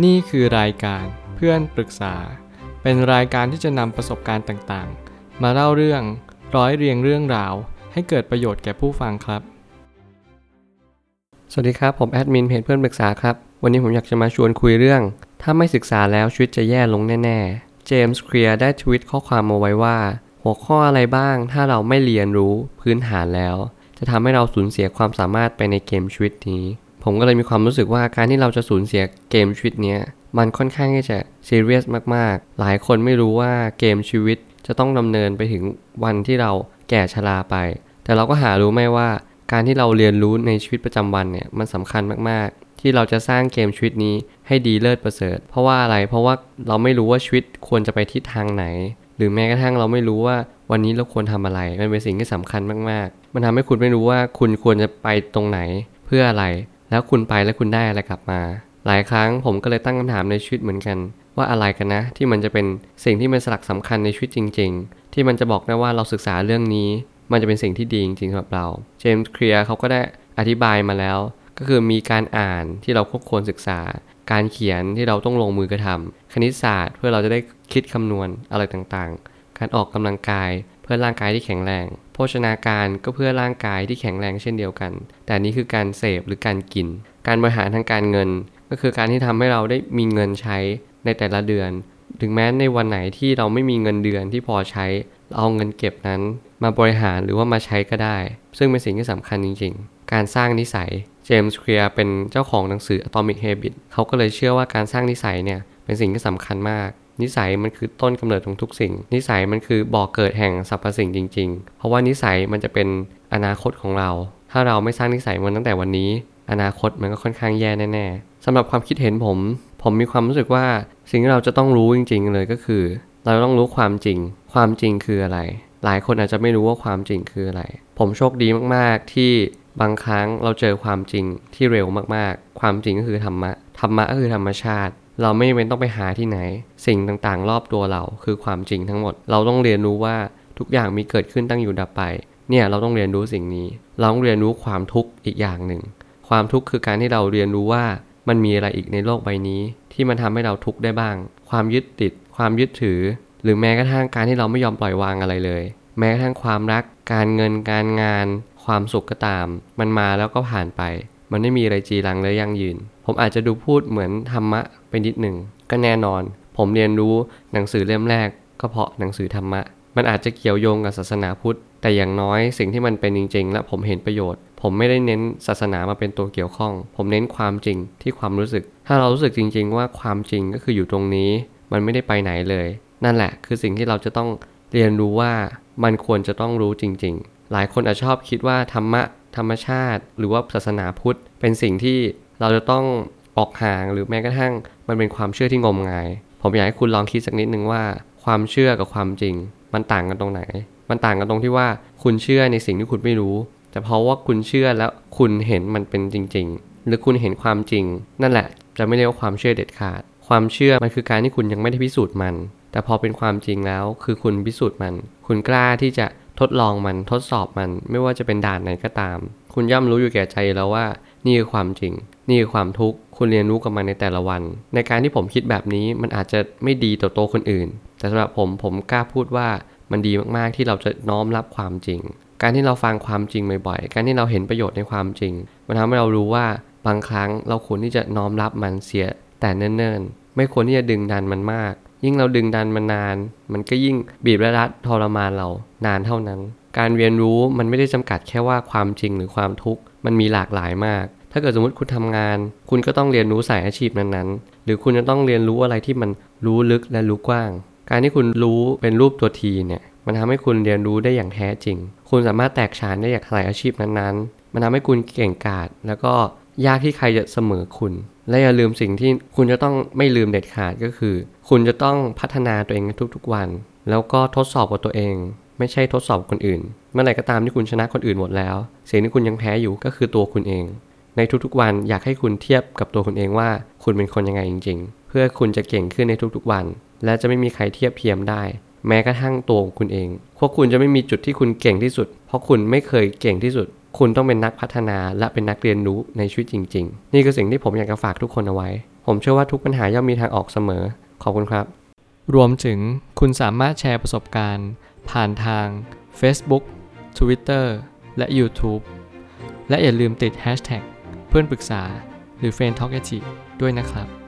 นี่คือรายการเพื่อนปรึกษา เป็นรายการที่จะนำประสบการณ์ต่างๆ มาเล่าเรื่องร้อยเรียงเรื่องราว ให้เกิดประโยชน์แก่ผู้ฟังครับ สวัสดีครับ ผมแอดมินเพจเพื่อนปรึกษาครับ วันนี้ผมอยากจะมาชวนคุยเรื่อง ถ้าไม่ศึกษาแล้วชีวิตจะแย่ลงแน่ๆ เจมส์เคลียร์ได้ทวิตข้อความมาไว้ว่า หัวข้ออะไรบ้าง ถ้าเราไม่เรียนรู้พื้นฐานแล้ว จะทำให้เราสูญเสียความสามารถไปในเกมชีวิตนี้ ผมก็เลยมีความรู้สึกว่าการที่เราจะสูญเสียเกมชีวิตเนี้ยมันค่อนข้างที่จะซีเรียสมากๆ หลายคนไม่รู้ว่าเกมชีวิตจะต้องดำเนินไปถึงวันที่เราแก่ชราไป แต่เราก็หารู้ไหมว่า การที่เราเรียนรู้ในชีวิตประจำวันเนี่ยมันสำคัญมากๆ ที่เราจะสร้างเกมชีวิตนี้ให้ดีเลิศประเสริฐ เพราะว่าอะไรเพราะว่าเราไม่รู้ว่าชีวิตควรจะไปทิศทางไหน หรือแม้กระทั่งเราไม่รู้ว่าวันนี้เราควรทำอะไร มันเป็นสิ่งที่สำคัญมากๆ มันทำให้คุณไม่รู้ว่าคุณควรจะไปตรงไหนเพื่ออะไร แล้วคุณไปแล้วคุณได้อะไรกลับมา หลายครั้งผมก็เลยตั้งคำถามในชีวิตเหมือนกัน ว่าอะไรกันนะ ที่มันจะเป็นสิ่งที่เป็นสลักสำคัญในชีวิตจริง ๆ ที่มันจะบอกได้ว่าเราศึกษาเรื่องนี้ มันจะเป็นสิ่งที่ดีจริงๆสำหรับเราเจมส์เคลียร์เขาก็ได้อธิบายมาแล้ว ก็คือมีการอ่านที่เราควรศึกษา การเขียนที่เราต้องลงมือกระทำคณิตศาสตร์ เพื่อเราจะได้คิดคำนวณอะไรต่างๆ การออกกำลังกาย เพื่อร่างกายที่แข็งแรง โภชนาการก็เพื่อร่างกายที่แข็งแรงเช่นเดียวกัน แต่นี้คือการเสพหรือการกิน การบริหารทางการเงิน ก็คือการที่ทำให้เราได้มีเงินใช้ในแต่ละเดือน ถึงแม้ในวันไหนที่เราไม่มีเงินเดือนที่พอใช้เราเอาเงินเก็บนั้น มาบริหารหรือว่ามาใช้ก็ได้ ซึ่งเป็นสิ่งที่สำคัญจริง ๆ การสร้างนิสัยเจมส์เคลียร์เป็นเจ้าของหนังสือ Atomic habits เขาก็เลยเชื่อว่าการสร้างนิสัยเนี่ย เป็นสิ่งที่สำคัญมาก นิสัยมันคือต้นกำเนิดของทุกสิ่ง นิสัยมันคือบ่อกเกิดแห่งสรรพสิ่งจริง ๆ เพราะว่านิสัยมันจะเป็นอนาคตของเรา ถ้าเราไม่สร้างนิสัยมันตั้งแต่วันนี้ อนาคตมันก็ค่อนข้างแย่แน่ๆสำหรับความคิดเห็นผม ผมมีความรู้สึกว่าสิ่งที่เราจะต้องรู้จริง ๆ เลยก็คือ เราต้องรู้ความจริง ความจริงคืออะไร หลายคนอาจจะไม่รู้ว่าความจริงคืออะไร ผมโชคดีมากๆที่บางครั้งเราเจอความจริงที่เร็วมากๆ ความจริงก็คือธรรมะ ธรรมะก็คือธรรมชาติ เราไม่จำเป็นต้องไปหาที่ไหน สิ่งต่างๆ รอบตัวเราคือความจริงทั้งหมด เราต้องเรียนรู้ว่าทุกอย่างมีเกิดขึ้นตั้งอยู่ดับไป เนี่ยเราต้องเรียนรู้สิ่งนี้ เราต้องเรียนรู้ความทุกข์อีกอย่างหนึ่ง ความทุกข์คือการที่เราเรียนรู้ว่ามันมีอะไรอีกในโลกใบนี้ ที่มันทำให้เราทุกข์ได้บ้าง ความยึดติด ความยึดถือ หรือแม้กระทั่งการที่เราไม่ยอมปล่อยวางอะไรเลย แม้กระทั่งความรัก การเงิน การงาน ความสุขก็ตาม มันมาแล้วก็ผ่านไป มันไม่มีอะไรจีรังและยั่งยืน ผมอาจจะดูพูดเหมือนธรรมะไปนิดหนึ่งก็แน่นอน ผมเรียนรู้หนังสือเล่มแรก ก็เพราะหนังสือธรรมะ มันอาจจะเกี่ยวโยงกับศาสนาพุทธ แต่อย่างน้อยสิ่งที่มันเป็นจริง ๆ และผมเห็นประโยชน์ ผมไม่ได้เน้นศาสนามาเป็นตัวเกี่ยวข้อง ผมเน้นความจริงที่ความรู้สึก ถ้าเรารู้สึกจริง ๆ ว่าความจริงก็คืออยู่ตรงนี้ มันไม่ได้ไปไหนเลย นั่นแหละ คือสิ่งที่เราจะต้องเรียนรู้ว่ามันควรจะต้องรู้จริง ๆ หลายคนอาจชอบคิดว่าธรรมะ ธรรมชาติ หรือว่าศาสนาพุทธ เป็นสิ่งที่เราจะต้องออกห่างหรือแม้กระทั่งมันเป็นความเชื่อที่งมงาย ผมอยากให้คุณลองคิดสักนิดนึงว่า ความเชื่อกับความจริง มันต่างกันตรงไหน มันต่างกันตรงที่ว่าคุณเชื่อในสิ่งที่คุณไม่รู้ แต่เพราะว่าคุณเชื่อแล้วคุณเห็นมันเป็นจริง ๆ หรือคุณเห็นความจริง นั่นแหละ จะไม่เรียกว่าความเชื่อเด็ดขาด ความเชื่อมันคือการที่คุณยังไม่ได้พิสูจน์มัน แต่พอเป็นความจริงแล้วคือคุณพิสูจน์มัน คุณกล้าที่จะ ทดลองมันทดสอบมันไม่ว่าจะเป็นด่านไหนก็ตาม คุณย่อมรู้อยู่แก่ใจแล้วว่า นี่คือความจริง นี่คือความทุกข์คุณเรียนรู้กับมันในแต่ละวัน ในการที่ผมคิดแบบนี้มันอาจจะไม่ดีต่อตัวคนอื่น แต่สำหรับผมผมกล้าพูดว่ามันดีมากๆที่เราจะน้อมรับความจริง การที่เราฟังความจริงบ่อยๆ การที่เราเห็นประโยชน์ในความจริง มันทำให้เรารู้ว่าบางครั้งเราควรที่จะน้อมรับมันเสียแต่เนิ่นๆ ไม่ควรที่จะดึงดันมันมาก ยิ่งเราดึงดันมันนาน มันก็ยิ่งบีบและรัดทรมานเรานานเท่านั้น การเรียนรู้มันไม่ได้จำกัดแค่ว่าความจริงหรือความทุกข์มันมีหลากหลายมาก ถ้าเกิดสมมติคุณทำงาน คุณก็ต้องเรียนรู้สายอาชีพนั้นๆ หรือคุณจะต้องเรียนรู้อะไรที่มันรู้ลึกและรู้กว้าง การที่คุณรู้เป็นรูปตัวทีเนี่ยมันทำให้คุณเรียนรู้ได้อย่างแท้จริง คุณสามารถแตกฉานได้จากสายอาชีพนั้นๆ มันทำให้คุณเก่งกาจแล้วก็ยากที่ใครจะเสมอคุณ และอย่าลืมสิ่งที่คุณจะต้องไม่ลืมเด็ดขาดก็คือ คุณจะต้องพัฒนาตัวเองทุกๆวัน แล้วก็ทดสอบกับตัวเอง ไม่ใช่ทดสอบคนอื่น เมื่อไหร่ก็ตามที่คุณชนะคนอื่นหมดแล้ว สิ่งที่คุณยังแพ้อยู่ก็คือตัวคุณเอง ในทุกๆวันอยากให้คุณเทียบกับตัวคุณเองว่า คุณเป็นคนยังไงจริง ๆ เพื่อคุณจะเก่งขึ้นในทุกๆวัน และจะไม่มีใครเทียบเทียมได้ แม้กระทั่งตัวคุณเองพวกคุณจะไม่มีจุดที่คุณเก่งที่สุด เพราะคุณไม่เคยเก่งที่สุด คุณต้องเป็นนักพัฒนาและเป็นนักเรียนรู้ในชีวิตจริง ๆ นี่คือสิ่งที่ผมอยากจะฝากทุกคนเอาไว้ ผมเชื่อว่าทุกปัญหาย่อมมีทางออกเสมอ ขอบคุณครับ รวมถึงคุณสามารถแชร์ประสบการณ์ ผ่านทาง Facebook Twitter และ YouTube และอย่าลืมติด Hashtag เพื่อนปรึกษาหรือ f r ร e n d t a l k ด้วยนะครับ